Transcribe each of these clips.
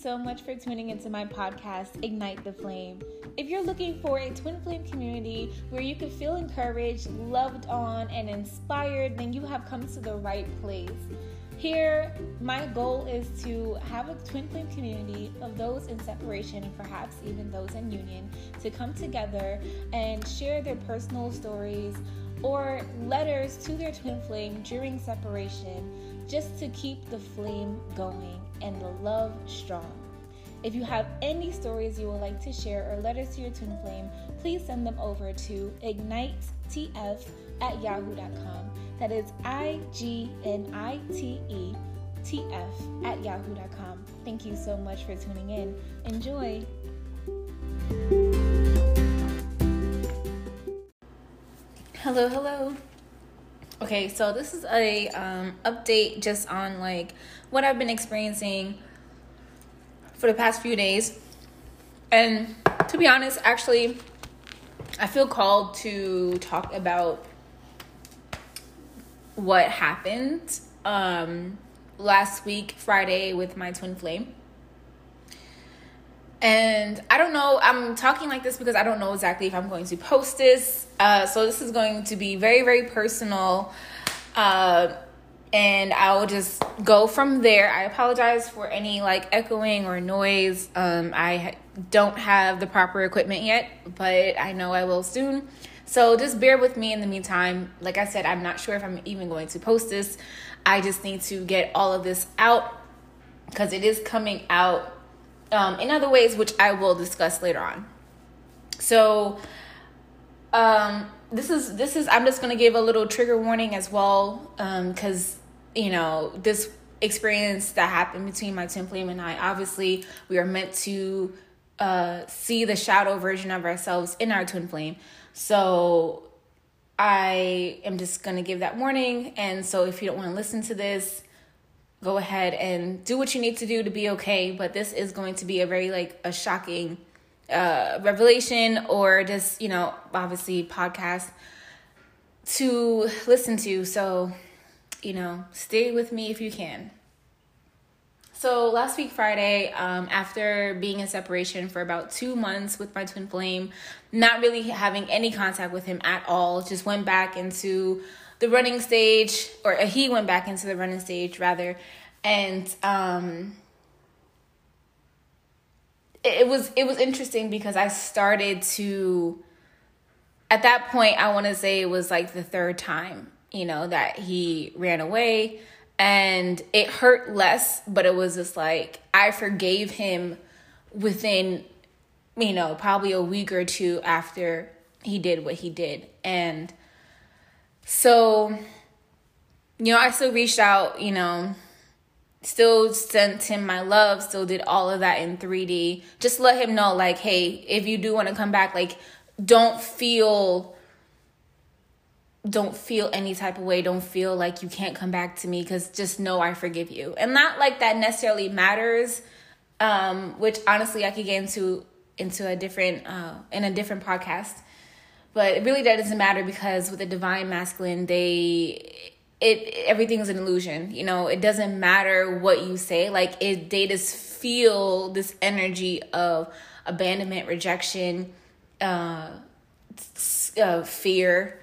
so much for tuning into my podcast, Ignite the Flame. If you're looking for a twin flame community where you can feel encouraged, loved on, and inspired, then you have come to the right place. Here, my goal is to have a twin flame community of those in separation and perhaps even those in union to come together and share their personal stories or letters to their twin flame during separation just to keep the flame going and the love strong. If you have any stories you would like to share or letters to your twin flame, please send them over to ignitetf at yahoo.com. That is I G N I T E T F at yahoo.com. Thank you so much for tuning in. Enjoy. Hello, hello. Okay, so this is a um, update just on like what I've been experiencing for the past few days. And to be honest, actually, I feel called to talk about what happened um, last week, Friday, with my twin flame. And I don't know, I'm talking like this because I don't know exactly if I'm going to post this. Uh, so this is going to be very, very personal. Uh, and I will just go from there. I apologize for any like echoing or noise. Um, I ha- don't have the proper equipment yet, but I know I will soon. So just bear with me in the meantime. Like I said, I'm not sure if I'm even going to post this. I just need to get all of this out because it is coming out um, in other ways, which I will discuss later on. So, um, this is this is I'm just gonna give a little trigger warning as well, because um, you know this experience that happened between my twin flame and I. Obviously, we are meant to uh, see the shadow version of ourselves in our twin flame. So I am just gonna give that warning. And so if you don't want to listen to this, go ahead and do what you need to do to be okay. But this is going to be a very like a shocking uh, revelation or just you know obviously podcast to listen to. So you know stay with me if you can. So last week Friday, um, after being in separation for about two months with my twin flame, not really having any contact with him at all, just went back into the running stage, or he went back into the running stage rather, and um, it, it was it was interesting because I started to. At that point, I want to say it was like the third time, you know, that he ran away and it hurt less but it was just like i forgave him within you know probably a week or two after he did what he did and so you know i still reached out you know still sent him my love still did all of that in 3d just let him know like hey if you do want to come back like don't feel don't feel any type of way. Don't feel like you can't come back to me because just know i forgive you. And not like that necessarily matters um which honestly i could get into into a different uh in a different podcast but really doesn't matter because with the divine masculine they it everything's an illusion you know it doesn't matter what you say like it they just feel this energy of abandonment rejection uh, uh fear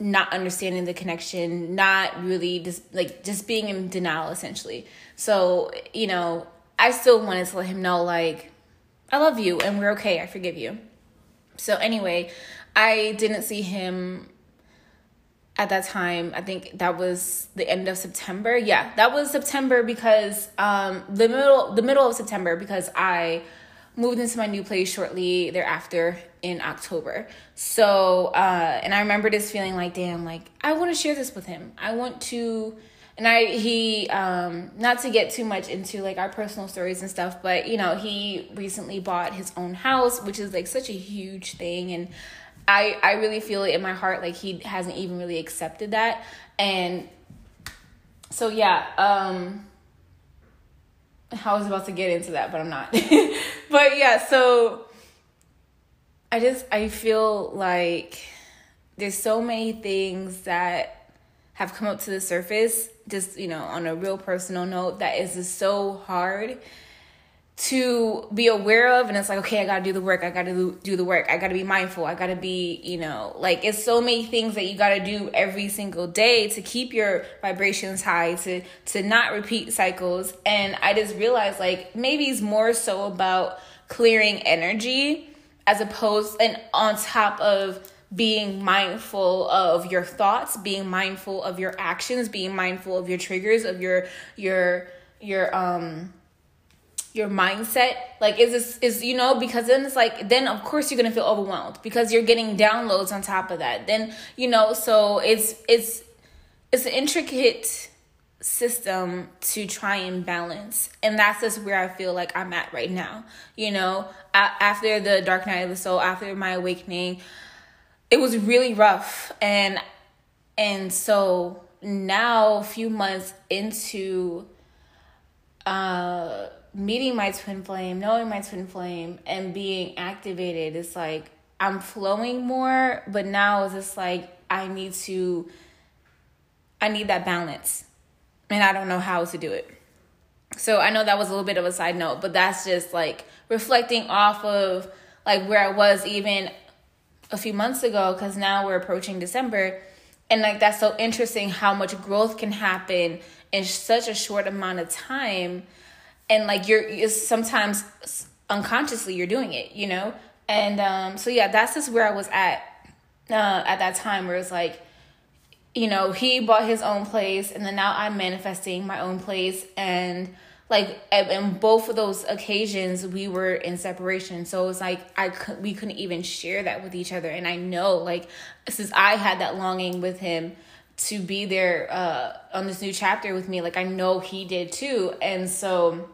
not understanding the connection, not really just like just being in denial essentially. So, you know, I still wanted to let him know like I love you and we're okay. I forgive you. So anyway, I didn't see him at that time. I think that was the end of September. Yeah, that was September because um the middle the middle of September because I moved into my new place shortly thereafter in October. So, uh, and I remember just feeling like, damn, like I want to share this with him. I want to, and I, he, um, not to get too much into like our personal stories and stuff, but you know, he recently bought his own house, which is like such a huge thing. And I, I really feel it in my heart, like he hasn't even really accepted that. And so, yeah, um, I was about to get into that, but I'm not. but yeah, so I just I feel like there's so many things that have come up to the surface just, you know, on a real personal note that is just so hard to be aware of and it's like okay i gotta do the work i gotta do the work i gotta be mindful i gotta be you know like it's so many things that you gotta do every single day to keep your vibrations high to to not repeat cycles. And i just realized like maybe it's more so about clearing energy as opposed and on top of being mindful of your thoughts being mindful of your actions being mindful of your triggers of your your your um your mindset like is this is you know because then it's like then of course you're gonna feel overwhelmed because you're getting downloads on top of that. Then you know so it's it's it's an intricate system to try and balance. And that's just where i feel like i'm at right now you know? After the dark night of the soul after my awakening it was really rough. And and so now a few months into uh meeting my twin flame, knowing my twin flame, and being activated, it's like I'm flowing more, but now it's just like I need to, I need that balance. And I don't know how to do it. So I know that was a little bit of a side note, but that's just like reflecting off of like where I was even a few months ago, because now we're approaching December. And like that's so interesting how much growth can happen in such a short amount of time and like you're sometimes unconsciously you're doing it you know? And um so yeah that's just where i was at uh at that time where it's like you know he bought his own place and then now i'm manifesting my own place and like in both of those occasions we were in separation. So it was like i could we couldn't even share that with each other and i know like since i had that longing with him to be there uh on this new chapter with me like i know he did too and so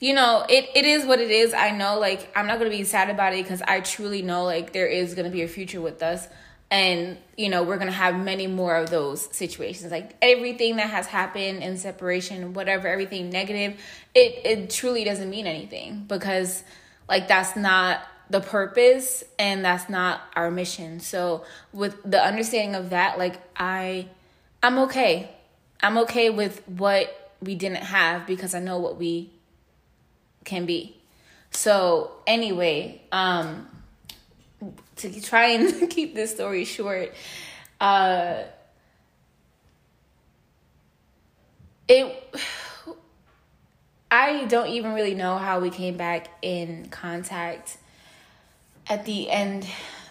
you know, it, it is what it is. I know, like, I'm not going to be sad about it because I truly know, like, there is going to be a future with us. And, you know, we're going to have many more of those situations. Like, everything that has happened in separation, whatever, everything negative, it, it truly doesn't mean anything because, like, that's not the purpose and that's not our mission. So, with the understanding of that, like, I, I'm okay. I'm okay with what we didn't have because I know what we can be. So anyway, um, to try and keep this story short, uh, it. I don't even really know how we came back in contact at the end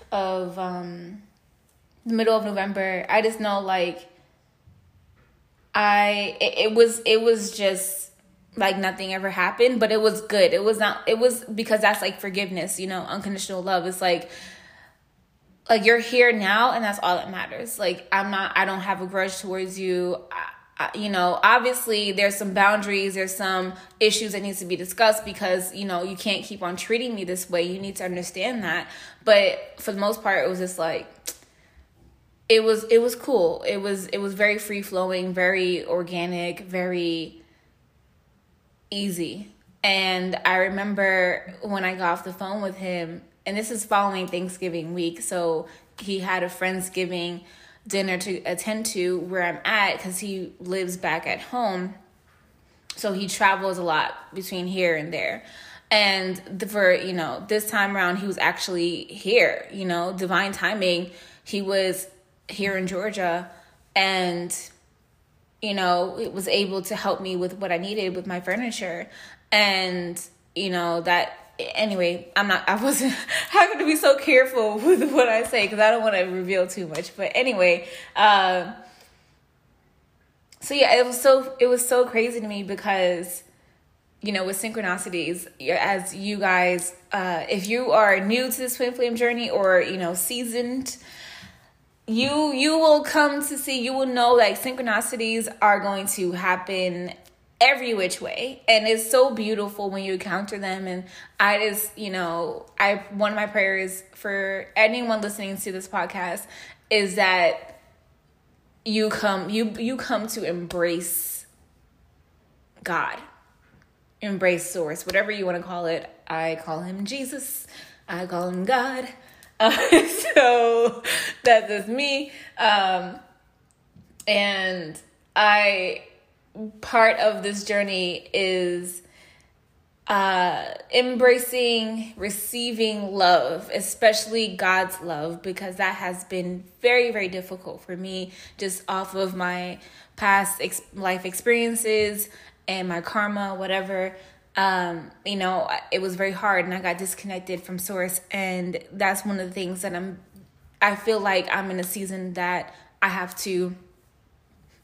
of um, the middle of November. I just know like I it, it was it was just like nothing ever happened, but it was good. It was not it was because that's like forgiveness, you know, unconditional love. It's like like you're here now and that's all that matters. Like I'm not I don't have a grudge towards you. I, you know, obviously there's some boundaries, there's some issues that needs to be discussed because, you know, you can't keep on treating me this way. You need to understand that. But for the most part it was just like it was it was cool. It was it was very free flowing, very organic, very easy. And I remember when I got off the phone with him, and this is following Thanksgiving week, so he had a Friendsgiving dinner to attend to where I'm at because he lives back at home. So he travels a lot between here and there. And the, for, you know, this time around, he was actually here, you know, divine timing. He was here in Georgia and you know, it was able to help me with what I needed with my furniture. And, you know, that anyway, I'm not, I wasn't having to be so careful with what I say because I don't want to reveal too much. But anyway, uh, so yeah, it was so, it was so crazy to me because, you know, with synchronicities, as you guys, uh, if you are new to this twin flame journey or, you know, seasoned, you you will come to see you will know like synchronicities are going to happen every which way. And it's so beautiful when you encounter them. And i just you know i one of my prayers for anyone listening to this podcast is that you come you you come to embrace god. Embrace source whatever you want to call it. I call him jesus. I call him god uh, so that's just me. Um, and I, part of this journey is uh, embracing receiving love, especially God's love, because that has been very, very difficult for me just off of my past ex- life experiences and my karma, whatever. Um, you know, it was very hard and I got disconnected from source. And that's one of the things that I'm, I feel like I'm in a season that I have to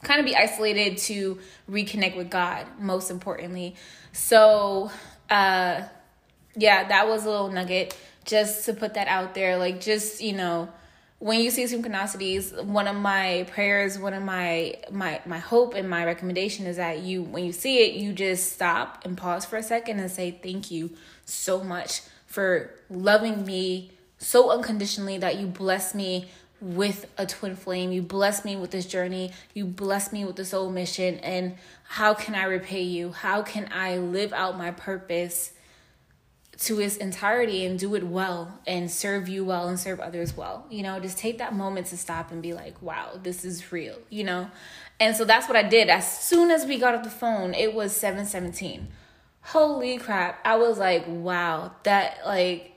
kind of be isolated to reconnect with God, most importantly. So, uh yeah that was a little nugget just to put that out there like just you know when you see synchronicities one of my prayers one of my my my hope and my recommendation is that you when you see it you just stop and pause for a second and say thank you so much for loving me so unconditionally that you bless me with a twin flame. You bless me with this journey. You bless me with this soul mission. And how can I repay you? How can I live out my purpose to its entirety and do it well and serve you well and serve others well? You know, just take that moment to stop and be like, wow, this is real, you know? And so that's what I did. As soon as we got off the phone, it was 717. Holy crap. I was like, wow, that like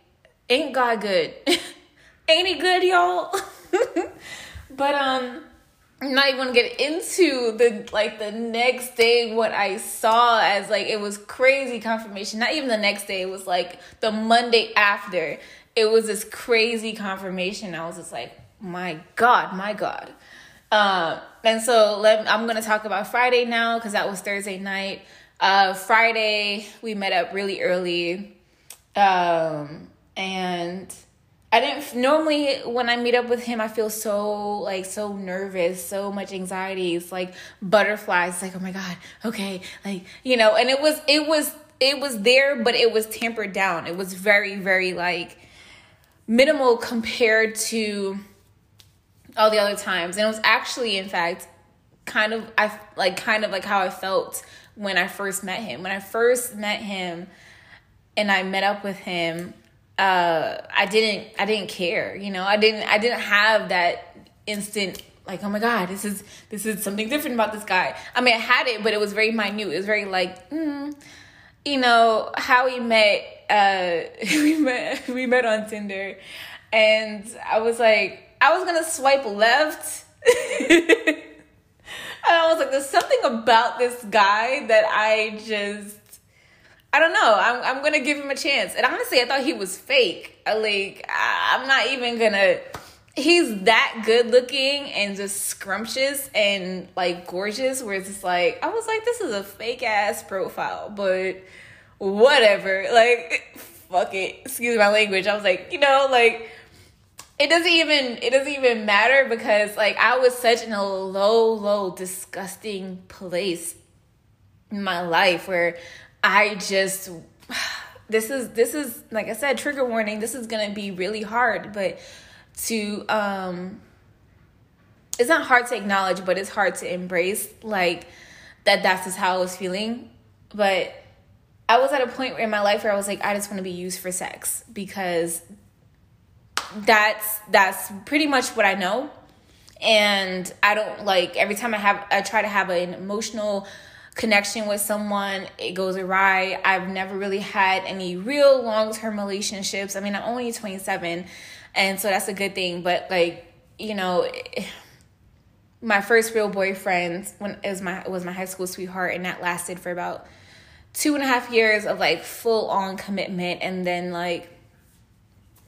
ain't God good. ain't he good, y'all? but um I'm not even gonna get into the like the next day what I saw as like it was crazy confirmation. Not even the next day, it was like the Monday after. It was this crazy confirmation. I was just like, my God, my God. Uh, and so let, I'm gonna talk about Friday now because that was Thursday night. Uh, Friday we met up really early, um, and I didn't normally when I meet up with him I feel so like so nervous, so much anxiety. It's like butterflies, it's like oh my god, okay, like you know, and it was it was it was there but it was tampered down. It was very very like minimal compared to all the other times. And it was actually in fact kind of I like kind of like how I felt when I first met him. When I first met him and I met up with him, uh, I didn't I didn't care, you know. I didn't I didn't have that instant like oh my god this is this is something different about this guy. I mean I had it, but it was very minute. It was very like mm, you know how we met. Uh, we met we met on Tinder, and I was like I was gonna swipe left. and I was like, there's something about this guy that I just I don't know. I'm I'm gonna give him a chance. And honestly, I thought he was fake. Uh, like I'm not even gonna. He's that good looking and just scrumptious and like gorgeous. Where it's just like I was like, this is a fake ass profile, but whatever. Like fuck it. Excuse my language. I was like, you know, like it doesn't even it doesn't even matter because like I was such in a low, low, disgusting place in my life where I just this is this is like I said trigger warning. This is going to be really hard but to um it's not hard to acknowledge but it's hard to embrace like that that's just how I was feeling. But I was at a point in my life where I was like I just want to be used for sex because that's that's pretty much what I know. And I don't like every time I have I try to have an emotional connection with someone, it goes awry. I've never really had any real long term relationships. I mean, I'm only 27, and so that's a good thing. But like, you know, my first real boyfriend when it was my it was my high school sweetheart, and that lasted for about two and a half years of like full on commitment, and then like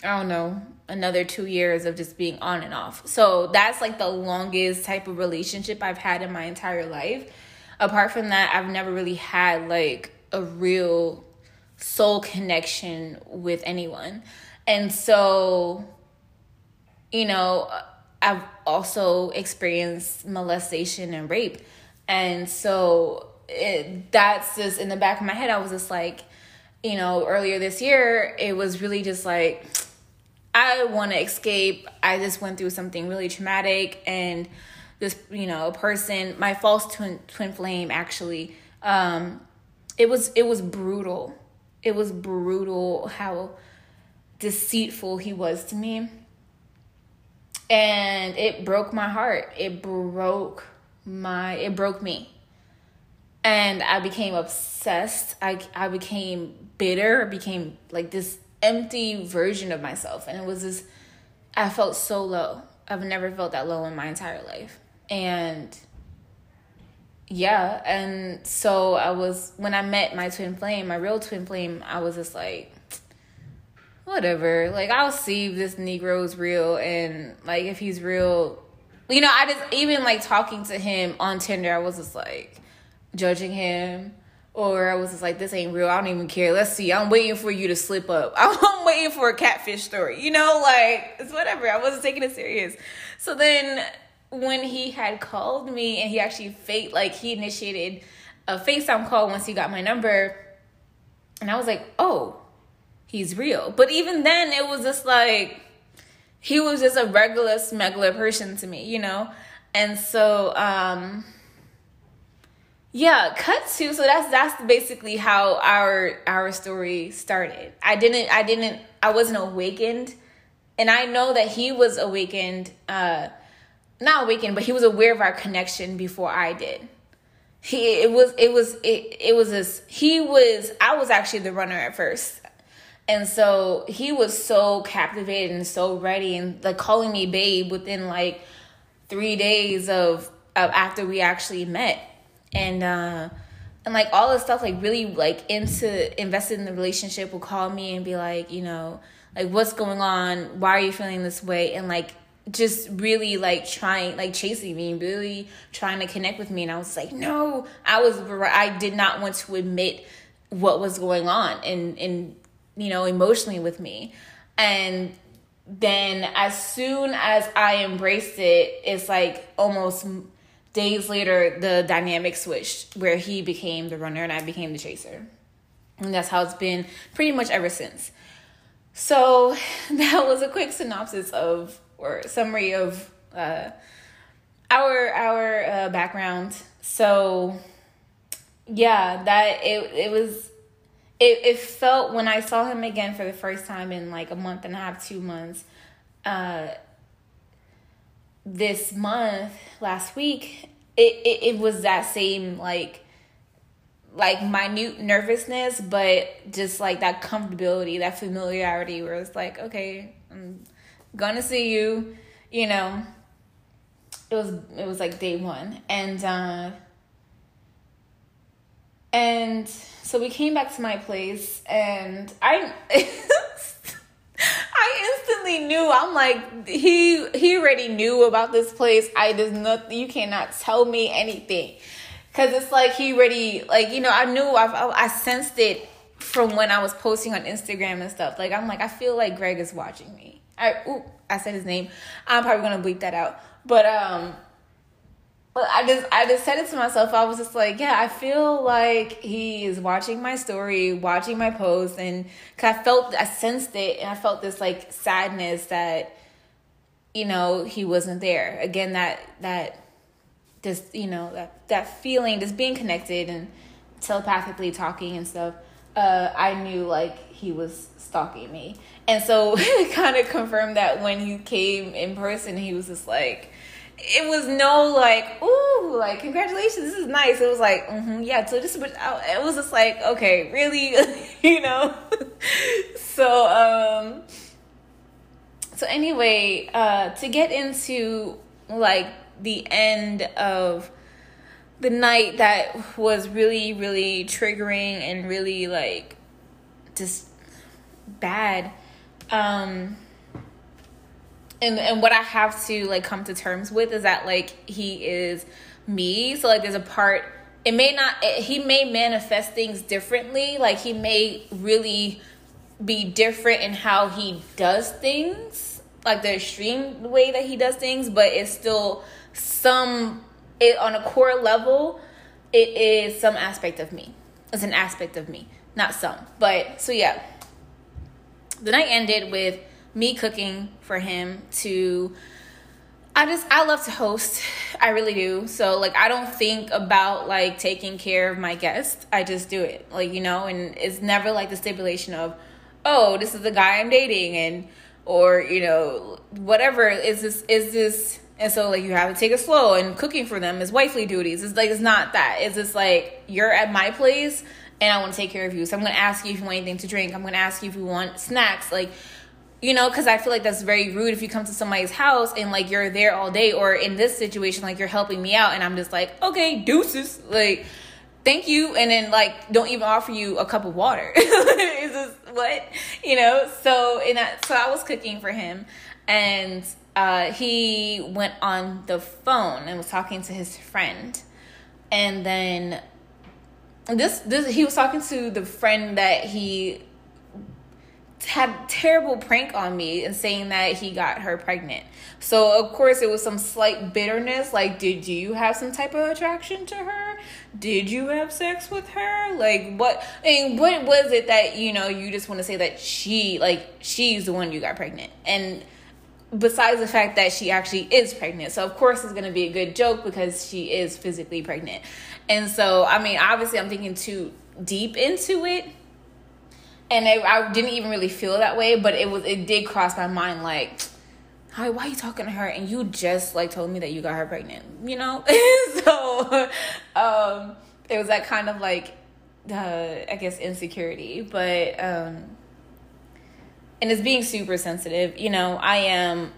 I don't know another two years of just being on and off. So that's like the longest type of relationship I've had in my entire life apart from that, I've never really had like a real soul connection with anyone. And so, you know, I've also experienced molestation and rape. And so it, that's just in the back of my head. I was just like, you know, earlier this year, it was really just like, I want to escape. I just went through something really traumatic and this you know person my false twin twin flame actually um it was it was brutal it was brutal how deceitful he was to me and it broke my heart it broke my it broke me and I became obsessed. I I became bitter. Became like this empty version of myself, and it was this. I felt so low. I've never felt that low in my entire life, and yeah, and so I was when I met my twin flame, my real twin flame. I was just like, whatever. Like I'll see if this Negro's real, and like if he's real, you know. I just even like talking to him on Tinder. I was just like judging him. Or I was just like, this ain't real. I don't even care. Let's see. I'm waiting for you to slip up. I'm waiting for a catfish story. You know, like, it's whatever. I wasn't taking it serious. So then when he had called me and he actually fake like he initiated a FaceTime call once he got my number. And I was like, oh, he's real. But even then it was just like he was just a regular smuggler person to me, you know? And so um yeah cut to so that's that's basically how our our story started i didn't i didn't i wasn't awakened and i know that he was awakened uh not awakened but he was aware of our connection before i did. He it was it was it, it was this he was i was actually the runner at first. And so he was so captivated and so ready and like calling me babe within like three days of, of after we actually met. And uh and like all this stuff like really like into invested in the relationship will call me and be like you know like what's going on? Why are you feeling this way? And like just really like trying like chasing me really trying to connect with me and i was like no i was i did not want to admit what was going on and and you know emotionally with me and then as soon as i embraced it it's like almost days later, the dynamic switched where he became the runner and I became the chaser. And that's how it's been pretty much ever since. So that was a quick synopsis of or summary of uh, our our uh, background. So yeah, that it it was it it felt when I saw him again for the first time in like a month and a half, two months. Uh, this month, last week, it, it, it was that same like like minute nervousness, but just like that comfortability, that familiarity where it's like, okay, I'm gonna see you, you know. It was it was like day one. And uh and so we came back to my place and I I instantly knew. I'm like, he he already knew about this place. I just nothing. You cannot tell me anything, because it's like he already like you know. I knew. I I sensed it from when I was posting on Instagram and stuff. Like I'm like, I feel like Greg is watching me. I ooh, I said his name. I'm probably gonna bleep that out. But um, but I just I just said it to myself. I was just like, yeah, I feel like he is watching my story, watching my post, and cause I felt I sensed it, and I felt this like sadness that you know he wasn't there. Again, that that just you know that that feeling, just being connected and telepathically talking and stuff. Uh, I knew like he was stalking me, and so it kind of confirmed that when he came in person, he was just like it was no like, ooh, like congratulations, this is nice. It was like, mm-hmm, yeah. So this, it was just like, okay, really, you know. so, um, so anyway, uh, to get into like the end of the night that was really, really triggering and really like just bad. Um, and and what I have to like come to terms with is that like he is me. So like there's a part it may not it, he may manifest things differently. Like he may really be different in how he does things, like the extreme way that he does things, but it's still some it on a core level it is some aspect of me. It's an aspect of me, not some. But so yeah. The night ended with me cooking for him to I just I love to host. I really do. So like I don't think about like taking care of my guests. I just do it. Like, you know, and it's never like the stipulation of, "Oh, this is the guy I'm dating" and or, you know, whatever is this is this And so like you have to take it slow and cooking for them is wifely duties. It's like it's not that. It's just like you're at my place and I want to take care of you. So I'm gonna ask you if you want anything to drink. I'm gonna ask you if you want snacks. Like you know, because I feel like that's very rude if you come to somebody's house and like you're there all day, or in this situation, like you're helping me out, and I'm just like, okay, deuces, like, thank you, and then like don't even offer you a cup of water. it's just what you know. So in that, so I was cooking for him, and uh, he went on the phone and was talking to his friend, and then this this he was talking to the friend that he had terrible prank on me and saying that he got her pregnant. So of course it was some slight bitterness like did you have some type of attraction to her? Did you have sex with her? Like what mean what was it that you know you just want to say that she like she's the one you got pregnant? And besides the fact that she actually is pregnant. So of course it's going to be a good joke because she is physically pregnant. And so I mean obviously I'm thinking too deep into it and I didn't even really feel that way, but it was it did cross my mind like, hi, why are you talking to her? And you just like told me that you got her pregnant, you know? so um, it was that kind of like, uh, I guess insecurity, but um, and it's being super sensitive. You know, I am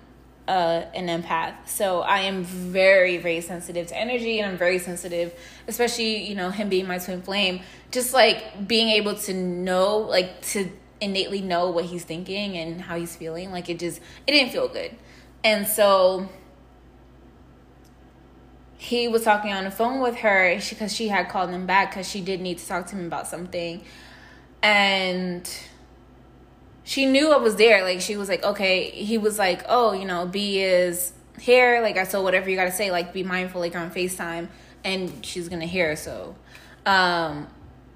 uh, an empath. So I am very, very sensitive to energy and I'm very sensitive, especially, you know, him being my twin flame, just like being able to know, like to innately know what he's thinking and how he's feeling. Like it just, it didn't feel good. And so he was talking on the phone with her because she, she had called him back because she did need to talk to him about something. And she knew I was there. Like she was like, okay. He was like, oh, you know, B is here. Like I said, whatever you gotta say, like be mindful, like on Facetime, and she's gonna hear. So, um,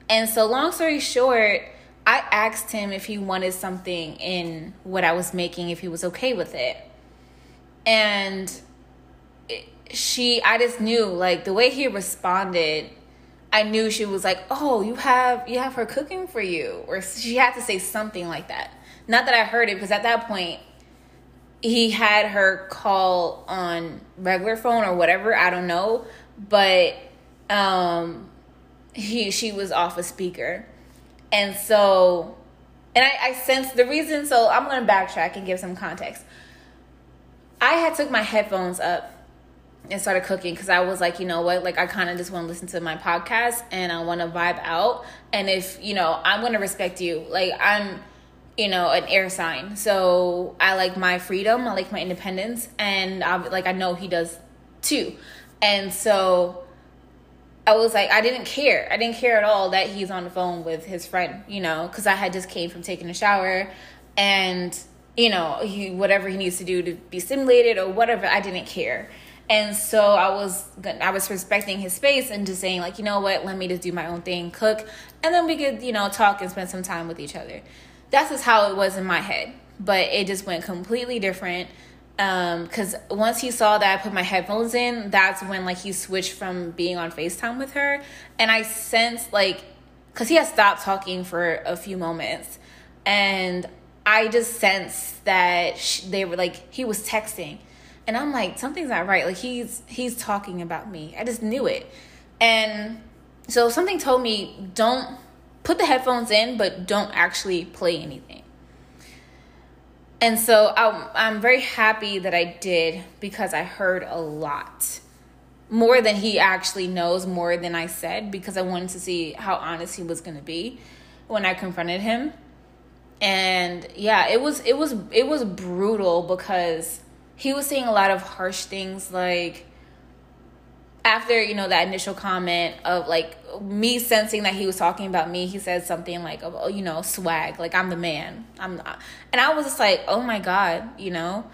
and so long story short, I asked him if he wanted something in what I was making, if he was okay with it, and she, I just knew like the way he responded. I knew she was like, "Oh, you have you have her cooking for you," or she had to say something like that. Not that I heard it because at that point he had her call on regular phone or whatever, I don't know, but um he she was off a speaker. And so and I, I sensed the reason so I'm gonna backtrack and give some context. I had took my headphones up and started cooking because I was like, you know what, like I kind of just want to listen to my podcast and I want to vibe out. And if you know, I'm gonna respect you. Like I'm you know, an air sign. So I like my freedom, I like my independence, and I like I know he does too. And so I was like, I didn't care. I didn't care at all that he's on the phone with his friend, you know, because I had just came from taking a shower, and you know, he whatever he needs to do to be stimulated or whatever. I didn't care. And so I was I was respecting his space and just saying like, you know what, let me just do my own thing, cook, and then we could, you know, talk and spend some time with each other that's just how it was in my head. But it just went completely different. Um, cause once he saw that I put my headphones in, that's when like he switched from being on FaceTime with her. And I sensed like, cause he had stopped talking for a few moments. And I just sensed that she, they were like, he was texting. And I'm like, something's not right. Like he's, he's talking about me. I just knew it. And so something told me, don't put the headphones in, but don't actually play anything. And so I'm, I'm very happy that I did because I heard a lot more than he actually knows, more than I said, because I wanted to see how honest he was going to be when I confronted him. And yeah, it was it was it was brutal because he was saying a lot of harsh things like after you know that initial comment of like me sensing that he was talking about me he said something like oh you know swag like i'm the man. I'm not and i was just like oh my god you know?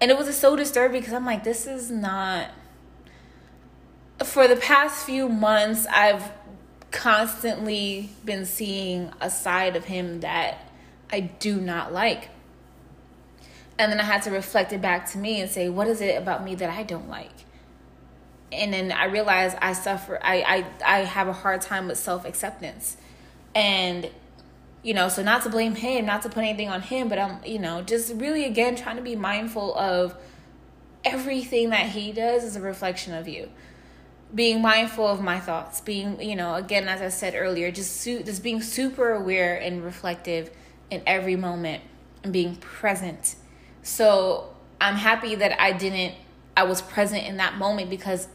And it was just so disturbing because i'm like this is not for the past few months i've constantly been seeing a side of him that i do not like. And then i had to reflect it back to me and say what is it about me that i don't like and then I realized I suffer I I, I have a hard time with self acceptance. And you know, so not to blame him, not to put anything on him, but I'm, you know, just really again trying to be mindful of everything that he does is a reflection of you being mindful of my thoughts being you know again as i said earlier just su- just being super aware and reflective in every moment and being present so i'm happy that i didn't i was present in that moment because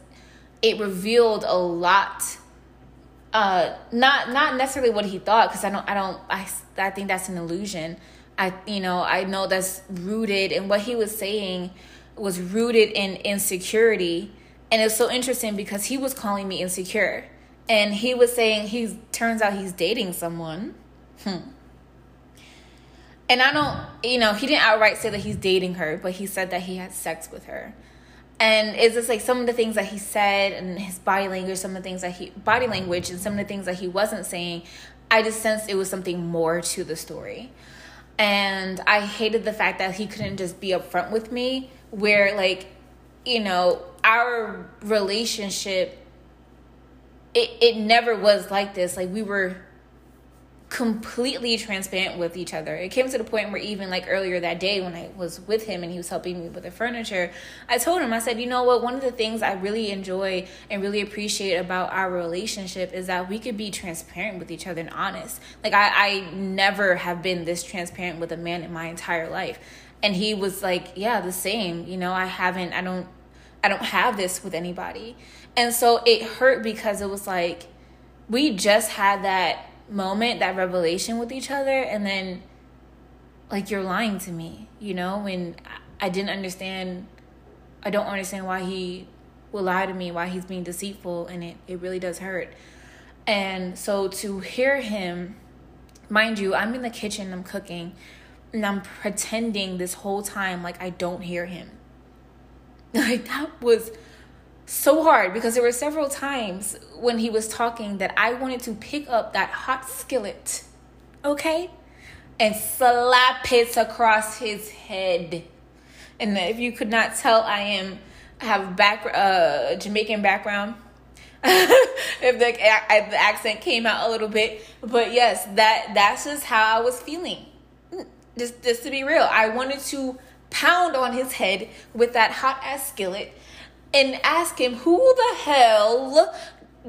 it revealed a lot uh not not necessarily what he thought because i don't i don't i i think that's an illusion. I you know i know that's rooted in what he was saying was rooted in insecurity. And it's so interesting because he was calling me insecure. And he was saying he turns out he's dating someone. Hmm. and i don't you know he didn't outright say that he's dating her but he said that he had sex with her and it's just like some of the things that he said and his body language some of the things that he body language and some of the things that he wasn't saying i just sensed it was something more to the story. And i hated the fact that he couldn't just be upfront with me where like you know our relationship it, it never was like this. Like we were completely transparent with each other. It came to the point where even like earlier that day when I was with him and he was helping me with the furniture, I told him I said, "You know what? One of the things I really enjoy and really appreciate about our relationship is that we could be transparent with each other and honest. Like I I never have been this transparent with a man in my entire life." And he was like, "Yeah, the same. You know, I haven't I don't I don't have this with anybody." And so it hurt because it was like we just had that moment, that revelation with each other, and then like you're lying to me, you know, when I didn't understand I don't understand why he will lie to me, why he's being deceitful, and it, it really does hurt. And so to hear him, mind you, I'm in the kitchen, I'm cooking, and I'm pretending this whole time like I don't hear him. Like that was so hard because there were several times when he was talking that I wanted to pick up that hot skillet, okay, and slap it across his head. And if you could not tell, I am I have back uh Jamaican background. if the, the accent came out a little bit, but yes, that that's just how I was feeling. Just just to be real, I wanted to pound on his head with that hot ass skillet and ask him who the hell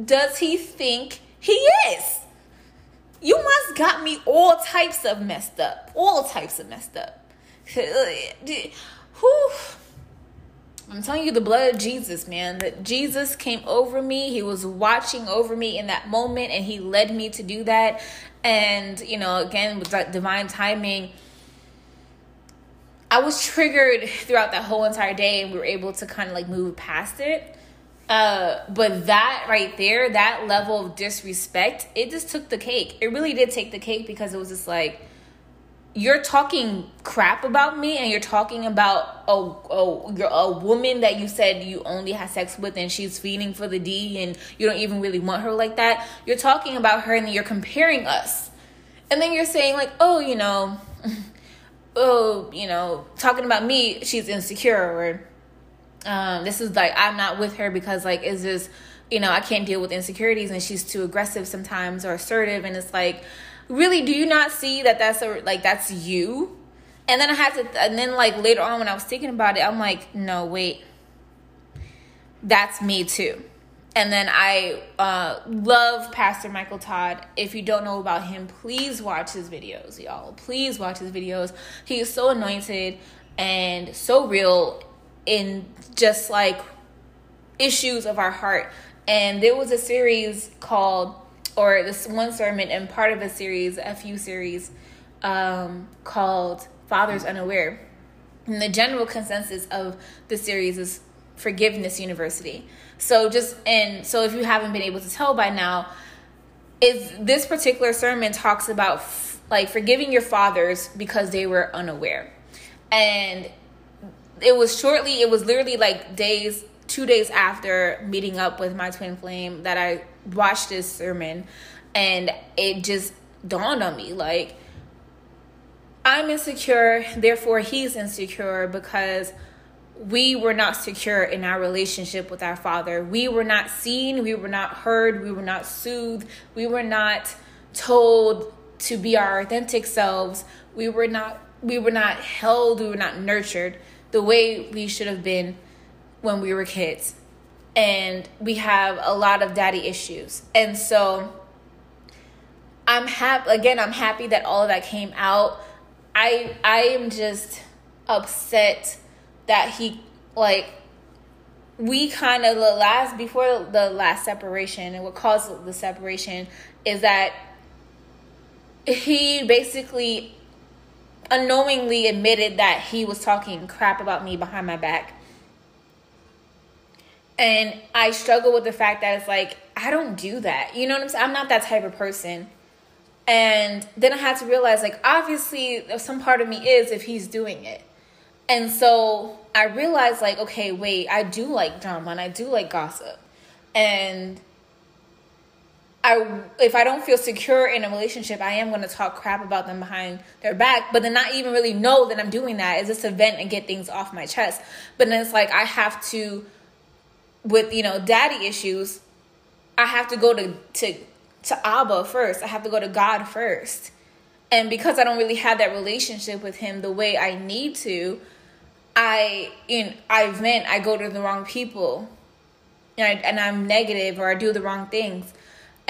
does he think he is? You must got me all types of messed up. All types of messed up. Whew. I'm telling you the blood of Jesus, man. That Jesus came over me. He was watching over me in that moment and he led me to do that. And, you know, again, with that divine timing, I was triggered throughout that whole entire day, and we were able to kind of like move past it. Uh, but that right there, that level of disrespect, it just took the cake. It really did take the cake because it was just like, you're talking crap about me and you're talking about a, a, a woman that you said you only had sex with and she's feeding for the D and you don't even really want her like that. You're talking about her and then you're comparing us. And then you're saying, like, oh, you know, oh, you know, talking about me, she's insecure or um, this is like I'm not with her because like is this, you know, I can't deal with insecurities and she's too aggressive sometimes or assertive and it's like really do you not see that that's a like that's you? And then I had to and then like later on when I was thinking about it, I'm like, no, wait. That's me too. And then I uh, love Pastor Michael Todd. If you don't know about him, please watch his videos, y'all. Please watch his videos. He is so anointed and so real in just like issues of our heart. And there was a series called, or this one sermon, and part of a series, a few series, um, called Fathers Unaware. And the general consensus of the series is Forgiveness University. So just and so if you haven't been able to tell by now, is this particular sermon talks about f- like forgiving your fathers because they were unaware. And it was shortly, it was literally like days, two days after meeting up with my twin flame that I watched this sermon and it just dawned on me like I'm insecure, therefore he's insecure because we were not secure in our relationship with our father. We were not seen, we were not heard, we were not soothed, we were not told to be our authentic selves. We were not we were not held, we were not nurtured the way we should have been when we were kids. And we have a lot of daddy issues. And so I'm happy again, I'm happy that all of that came out. I I am just upset that he like we kind of the last before the last separation and what caused the separation is that he basically unknowingly admitted that he was talking crap about me behind my back. And I struggle with the fact that it's like, I don't do that. You know what I'm saying? I'm not that type of person. And then I had to realize, like, obviously, some part of me is if he's doing it. And so I realized, like, okay, wait, I do like drama and I do like gossip. And I if I don't feel secure in a relationship, I am going to talk crap about them behind their back, but then not even really know that I'm doing that. Is to vent and get things off my chest. But then it's like I have to, with you know, daddy issues, I have to go to to to Abba first. I have to go to God first, and because I don't really have that relationship with Him the way I need to, I you know, I vent. I go to the wrong people, and, I, and I'm negative or I do the wrong things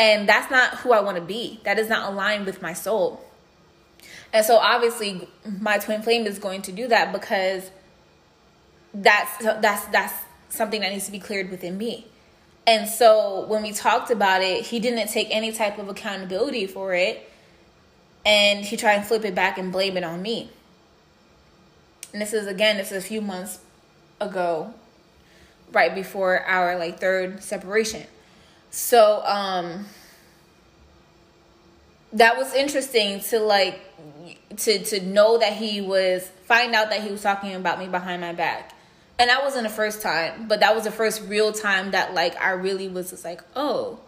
and that's not who I want to be. That is not aligned with my soul. And so obviously my twin flame is going to do that because that's that's that's something that needs to be cleared within me. And so when we talked about it, he didn't take any type of accountability for it. And he tried and flip it back and blame it on me. And this is again, this is a few months ago, right before our like third separation. So um that was interesting to like to to know that he was find out that he was talking about me behind my back. And that wasn't the first time, but that was the first real time that like I really was just like, "Oh,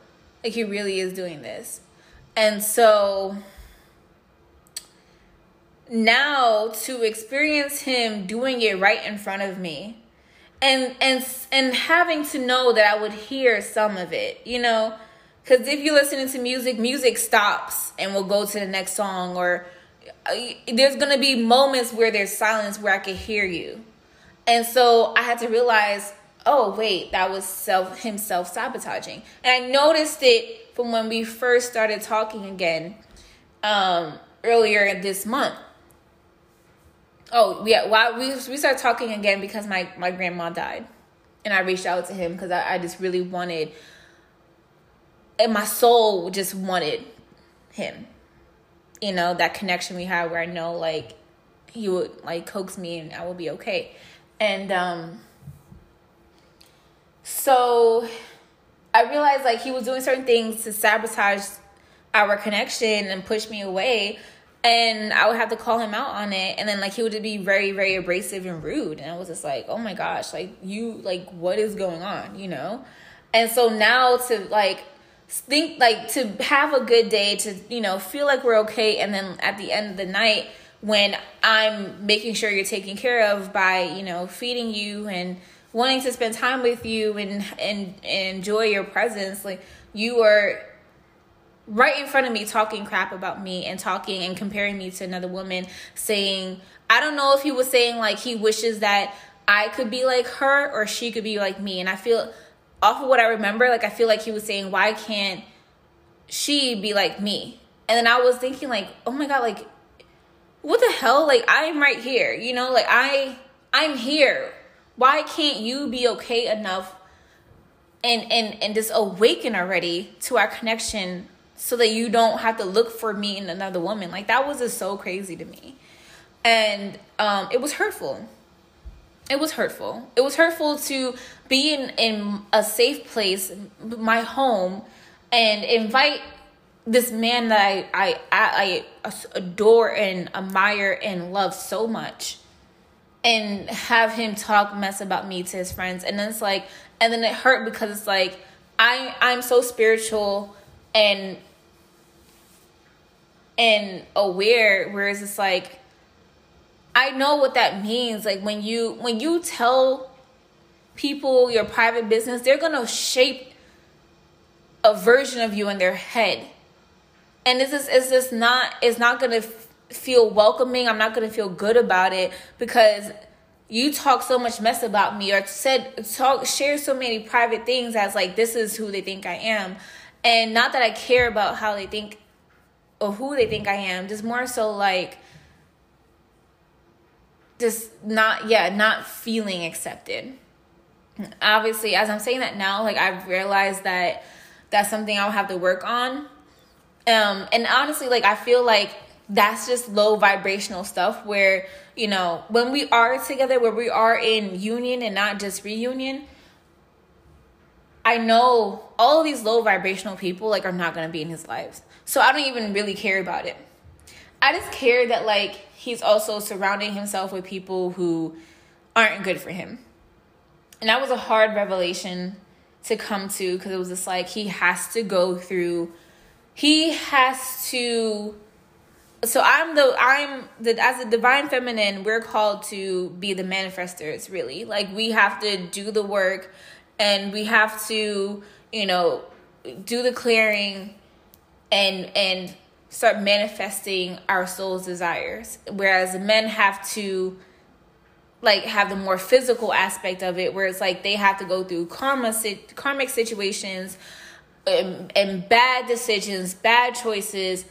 like he really is doing this." And so now to experience him doing it right in front of me. And and and having to know that I would hear some of it, you know, because if you're listening to music, music stops and we'll go to the next song, or uh, there's gonna be moments where there's silence where I can hear you, and so I had to realize, oh wait, that was self him self sabotaging, and I noticed it from when we first started talking again, um, earlier this month oh yeah why we we started talking again because my my grandma died. And i reached out to him because I, I just really wanted and my soul just wanted him. You know that connection we had where i know like he would like coax me and i would be okay. And um so i realized like he was doing certain things to sabotage our connection and push me away and I would have to call him out on it, and then like he would be very, very abrasive and rude, and I was just like, oh my gosh, like you, like what is going on, you know? And so now to like think like to have a good day, to you know feel like we're okay, and then at the end of the night when I'm making sure you're taken care of by you know feeding you and wanting to spend time with you and and, and enjoy your presence, like you are right in front of me talking crap about me and talking and comparing me to another woman saying i don't know if he was saying like he wishes that i could be like her or she could be like me. And i feel off of what i remember like i feel like he was saying why can't she be like me? And then i was thinking like oh my god like what the hell? Like i'm right here you know? Like i i'm here. Why can't you be okay enough and and and just awaken already to our connection so that you don't have to look for me in another woman. Like that was just so crazy to me. And um, it was hurtful. It was hurtful. It was hurtful to be in, in a safe place, my home, and invite this man that I, I, I, adore and admire and love so much and have him talk mess about me to his friends and then it's like and then it hurt because it's like i i'm so spiritual and and aware whereas it's like i know what that means. Like when you when you tell people your private business they're gonna shape a version of you in their head. And this is it's just not it's not gonna f- feel welcoming. I'm not gonna feel good about it because you talk so much mess about me or said talk share so many private things as like this is who they think I am. And not that I care about how they think or who they think I am, just more so like just not yeah, not feeling accepted. Obviously, as I'm saying that now, like I've realized that that's something I'll have to work on. Um and honestly like I feel like that's just low vibrational stuff where you know when we are together where we are in union and not just reunion i know all these low vibrational people like are not going to be in his lives. So i don't even really care about it. I just care that like he's also surrounding himself with people who aren't good for him. And that was a hard revelation to come to because it was just like he has to go through he has to so I'm the I'm the as a divine feminine, we're called to be the manifestors, really. Like we have to do the work and we have to, you know, do the clearing and and start manifesting our soul's desires. Whereas men have to like have the more physical aspect of it where it's like they have to go through karma karmic situations and, and bad decisions, bad choices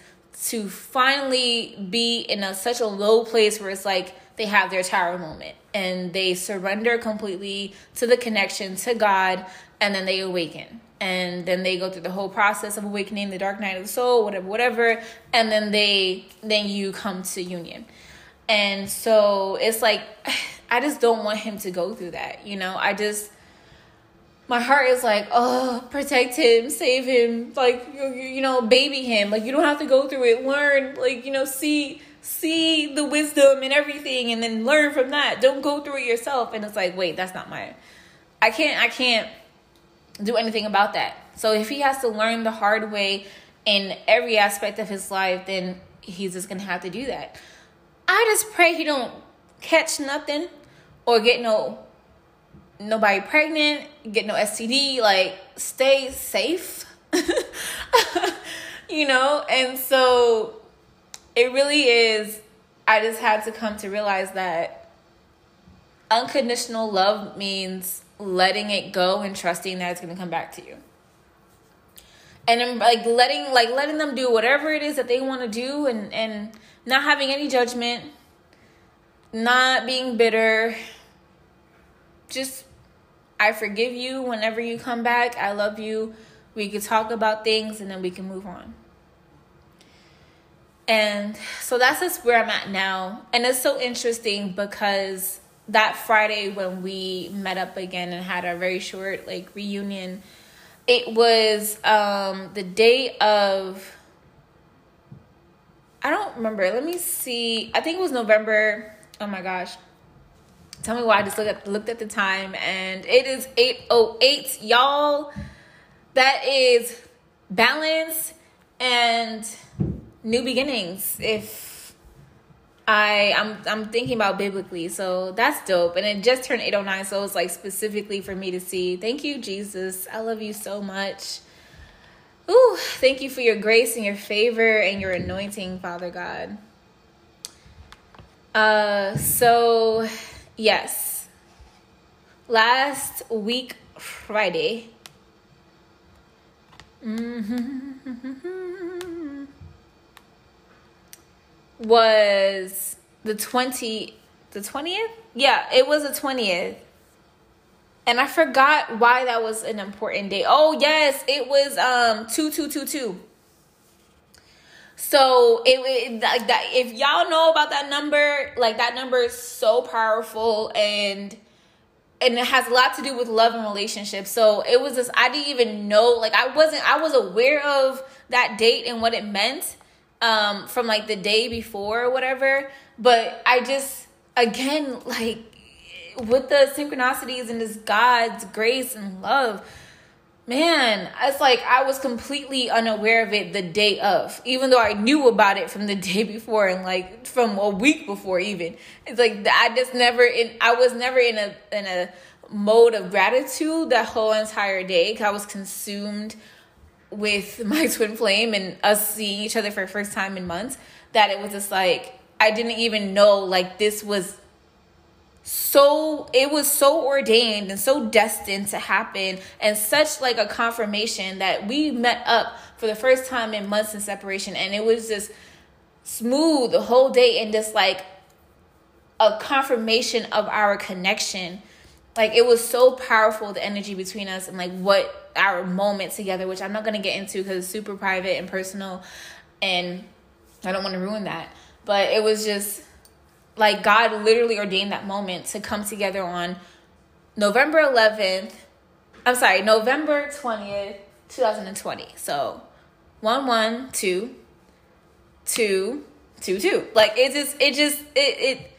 to finally be in a such a low place where it's like they have their tower moment and they surrender completely to the connection to God and then they awaken and then they go through the whole process of awakening the dark night of the soul whatever whatever and then they then you come to union and so it's like i just don't want him to go through that you know i just my heart is like, oh, protect him, save him, like you, you know, baby him. Like you don't have to go through it. Learn, like you know, see see the wisdom and everything, and then learn from that. Don't go through it yourself. And it's like, wait, that's not my. I can't. I can't do anything about that. So if he has to learn the hard way in every aspect of his life, then he's just gonna have to do that. I just pray he don't catch nothing or get no nobody pregnant, get no STD, like stay safe. you know? And so it really is I just had to come to realize that unconditional love means letting it go and trusting that it's going to come back to you. And then like letting like letting them do whatever it is that they want to do and and not having any judgment, not being bitter, just I forgive you whenever you come back. I love you. We could talk about things and then we can move on. And so that's just where I'm at now. And it's so interesting because that Friday when we met up again and had a very short like reunion, it was um the day of I don't remember. Let me see. I think it was November. Oh my gosh. Tell me why I just looked at, looked at the time and it is 808. Y'all, that is balance and new beginnings. If I I'm I'm thinking about biblically, so that's dope. And it just turned 809, so it's like specifically for me to see. Thank you, Jesus. I love you so much. Ooh, thank you for your grace and your favor and your anointing, Father God. Uh so Yes. Last week, Friday. Mm-hmm. Was the 20 the 20th? Yeah, it was the 20th. And I forgot why that was an important day. Oh, yes, it was um 2222. So it, it like that if y'all know about that number, like that number is so powerful and and it has a lot to do with love and relationships. So it was just I didn't even know like I wasn't I was aware of that date and what it meant um from like the day before or whatever, but I just again like with the synchronicities and this God's grace and love man, it's like I was completely unaware of it the day of, even though I knew about it from the day before and like from a week before even. It's like I just never in I was never in a in a mode of gratitude that whole entire day I was consumed with my twin flame and us seeing each other for the first time in months that it was just like I didn't even know like this was so it was so ordained and so destined to happen and such like a confirmation that we met up for the first time in months in separation. And it was just smooth the whole day and just like a confirmation of our connection like it was so powerful the energy between us and like what our moment together which i'm not going to get into because it's super private and personal and i don't want to ruin that but it was just like God literally ordained that moment to come together on November 11th. I'm sorry, November 20th, 2020. So 1 1 2 2 2 2. Like it just it just it it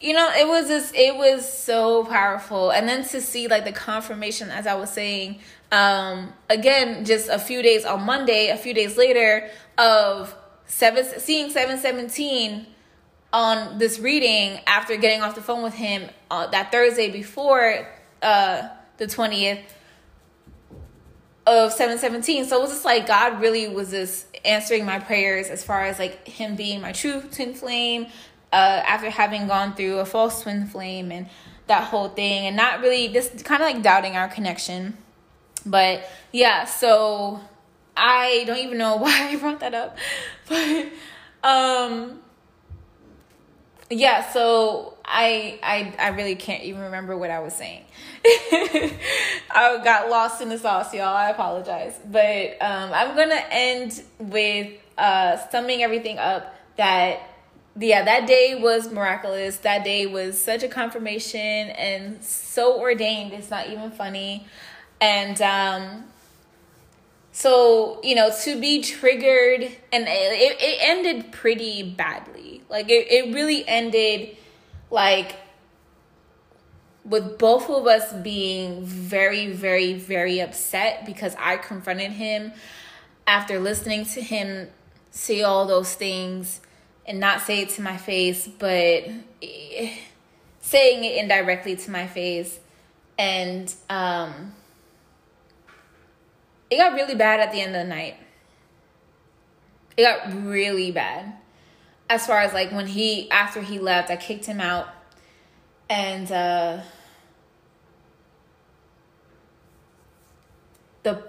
you know, it was just it was so powerful. And then to see like the confirmation as I was saying um again just a few days on Monday, a few days later of seven seeing 717 on this reading after getting off the phone with him uh, that Thursday before uh, the 20th of 717. So it was just like God really was just answering my prayers as far as like him being my true twin flame uh, after having gone through a false twin flame and that whole thing and not really just kind of like doubting our connection. But yeah, so I don't even know why I brought that up. But um yeah so I, I i really can't even remember what i was saying i got lost in the sauce y'all i apologize but um i'm gonna end with uh summing everything up that yeah that day was miraculous. That day was such a confirmation and so ordained it's not even funny. And um so you know to be triggered and it, it ended pretty badly. Like it, it really ended like with both of us being very, very, very upset because I confronted him after listening to him say all those things and not say it to my face, but saying it indirectly to my face. And um, it got really bad at the end of the night. It got really bad as far as like when he after he left, I kicked him out, and uh, the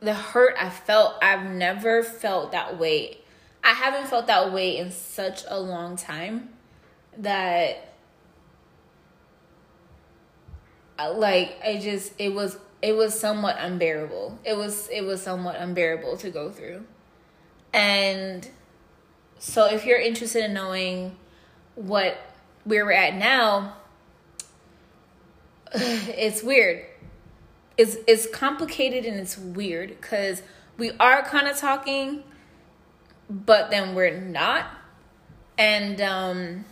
the hurt I felt, I've never felt that way. I haven't felt that way in such a long time that uh, like I just it was it was somewhat unbearable. It was it was somewhat unbearable to go through. And so if you're interested in knowing what where we're at now, it's weird. It's it's complicated and it's weird because we are kind of talking, but then we're not. And um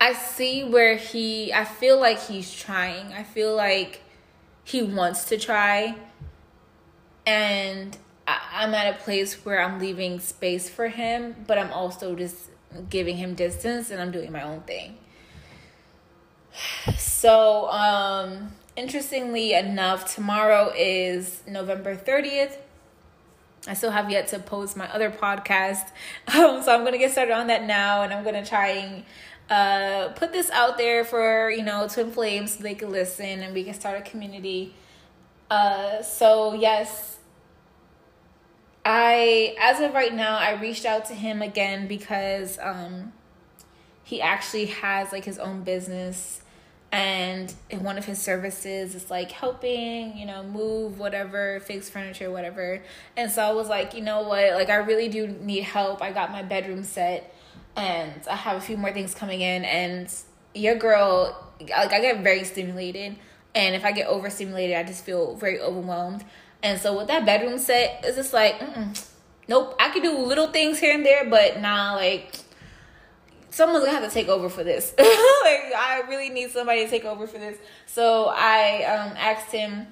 I see where he I feel like he's trying. I feel like he wants to try. And I, am at a place where I'm leaving space for him, but I'm also just giving him distance and I'm doing my own thing. So, um, interestingly enough, tomorrow is November 30th. I still have yet to post my other podcast. Um, so I'm going to get started on that now and I'm going to try and uh, put this out there for, you know, Twin Flames so they can listen and we can start a community. Uh, so, yes, I, as of right now, I reached out to him again because um, he actually has like his own business and in one of his services is like helping you know move whatever fix furniture whatever. And so i was like you know what? Like i really do need help. I got my bedroom set and i have a few more things coming in. And your girl like i get very stimulated. And if i get overstimulated i just feel very overwhelmed. And so with that bedroom set, it's just like, nope. I can do little things here and there, but nah, like someone's gonna have to take over for this. like I really need somebody to take over for this. So I um, asked him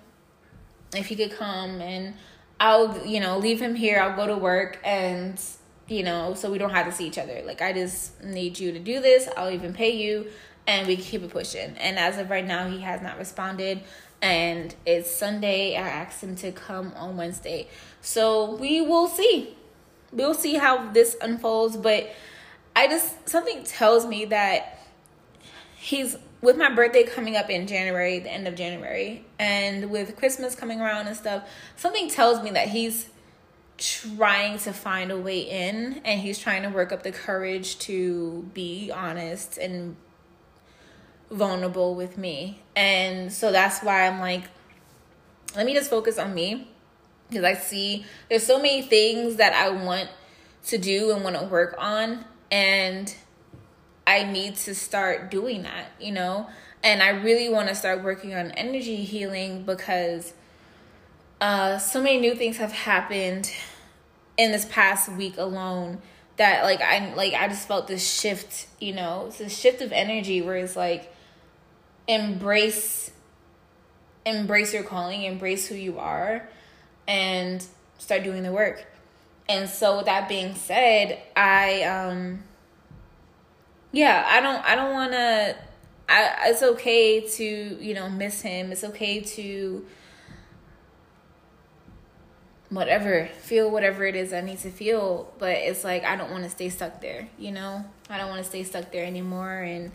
if he could come and I'll, you know, leave him here. I'll go to work and you know, so we don't have to see each other. Like I just need you to do this. I'll even pay you and we keep it pushing. And as of right now, he has not responded and it's Sunday. I asked him to come on Wednesday. So we will see. We'll see how this unfolds, but I just something tells me that he's with my birthday coming up in January, the end of January, and with Christmas coming around and stuff, something tells me that he's trying to find a way in and he's trying to work up the courage to be honest and vulnerable with me. And so that's why I'm like, let me just focus on me because I see there's so many things that I want to do and want to work on and I need to start doing that, you know? And I really want to start working on energy healing because uh so many new things have happened in this past week alone that like I like I just felt this shift, you know, it's shift of energy where it's like embrace embrace your calling, embrace who you are and start doing the work. And so with that being said, I um yeah, I don't I don't want to I it's okay to, you know, miss him. It's okay to whatever, feel whatever it is I need to feel, but it's like I don't want to stay stuck there, you know? I don't want to stay stuck there anymore and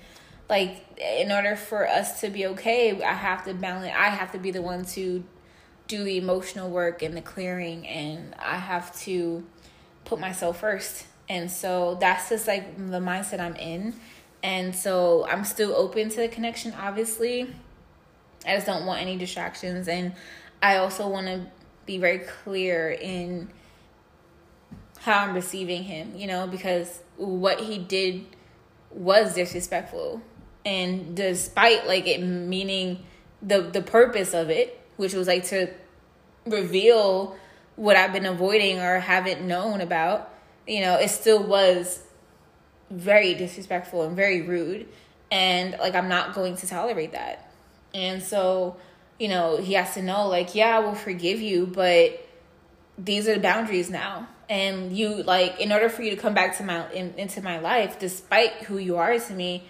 like in order for us to be okay, I have to balance I have to be the one to do the emotional work and the clearing and I have to put myself first. And so that's just like the mindset I'm in. And so I'm still open to the connection, obviously. I just don't want any distractions. And I also want to be very clear in how I'm receiving him, you know, because what he did was disrespectful. And despite like it meaning the the purpose of it, which was like to reveal what I've been avoiding or haven't known about, you know, it still was very disrespectful and very rude. And like, I'm not going to tolerate that. And so, you know, he has to know, like, yeah, I will forgive you, but these are the boundaries now. And you, like, in order for you to come back to my, in, into my life, despite who you are to me,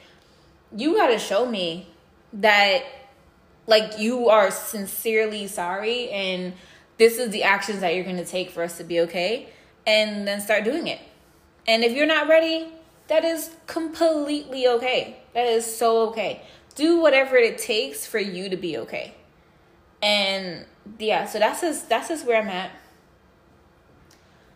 you got to show me that like you are sincerely sorry and this is the actions that you're going to take for us to be okay and then start doing it. And if you're not ready that is completely okay. That is so okay. Do whatever it takes for you to be okay. And yeah so that's just that's just where i'm at.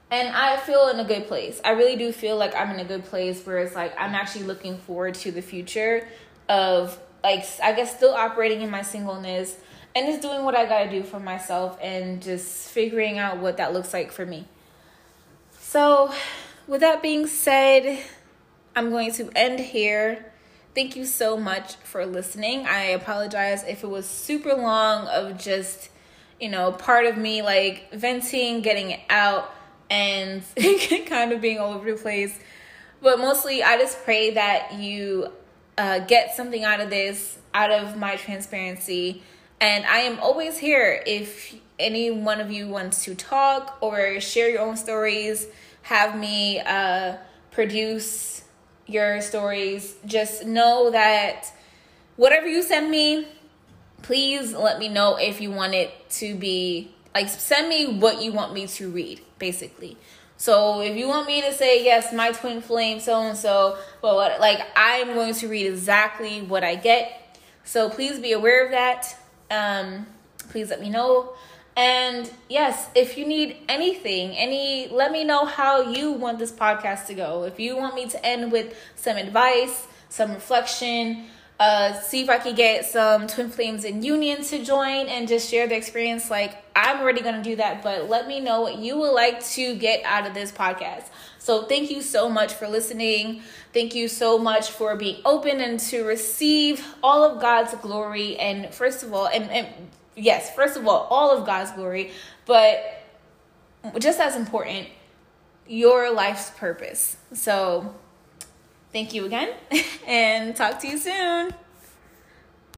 And I feel in a good place. I really do feel like I'm in a good place where it's like I'm actually looking forward to the future of like I guess still operating in my singleness and just doing what I gotta do for myself and just figuring out what that looks like for me. So, with that being said, I'm going to end here. Thank you so much for listening. I apologize if it was super long of just, you know, part of me like venting, getting it out, and kind of being all over the place. But mostly, I just pray that you uh, get something out of this, out of my transparency. And I am always here if any one of you wants to talk or share your own stories, have me uh, produce your stories. Just know that whatever you send me, please let me know if you want it to be like send me what you want me to read basically so if you want me to say yes, my twin flame, so and so, but what like I'm going to read exactly what I get. So please be aware of that. Um, please let me know. And yes, if you need anything, any let me know how you want this podcast to go. If you want me to end with some advice, some reflection, uh, see if I could get some twin flames and union to join and just share the experience. Like, I'm already going to do that, but let me know what you would like to get out of this podcast. So, thank you so much for listening. Thank you so much for being open and to receive all of God's glory. And first of all, and, and yes, first of all, all of God's glory, but just as important, your life's purpose. So, Thank you again and talk to you soon.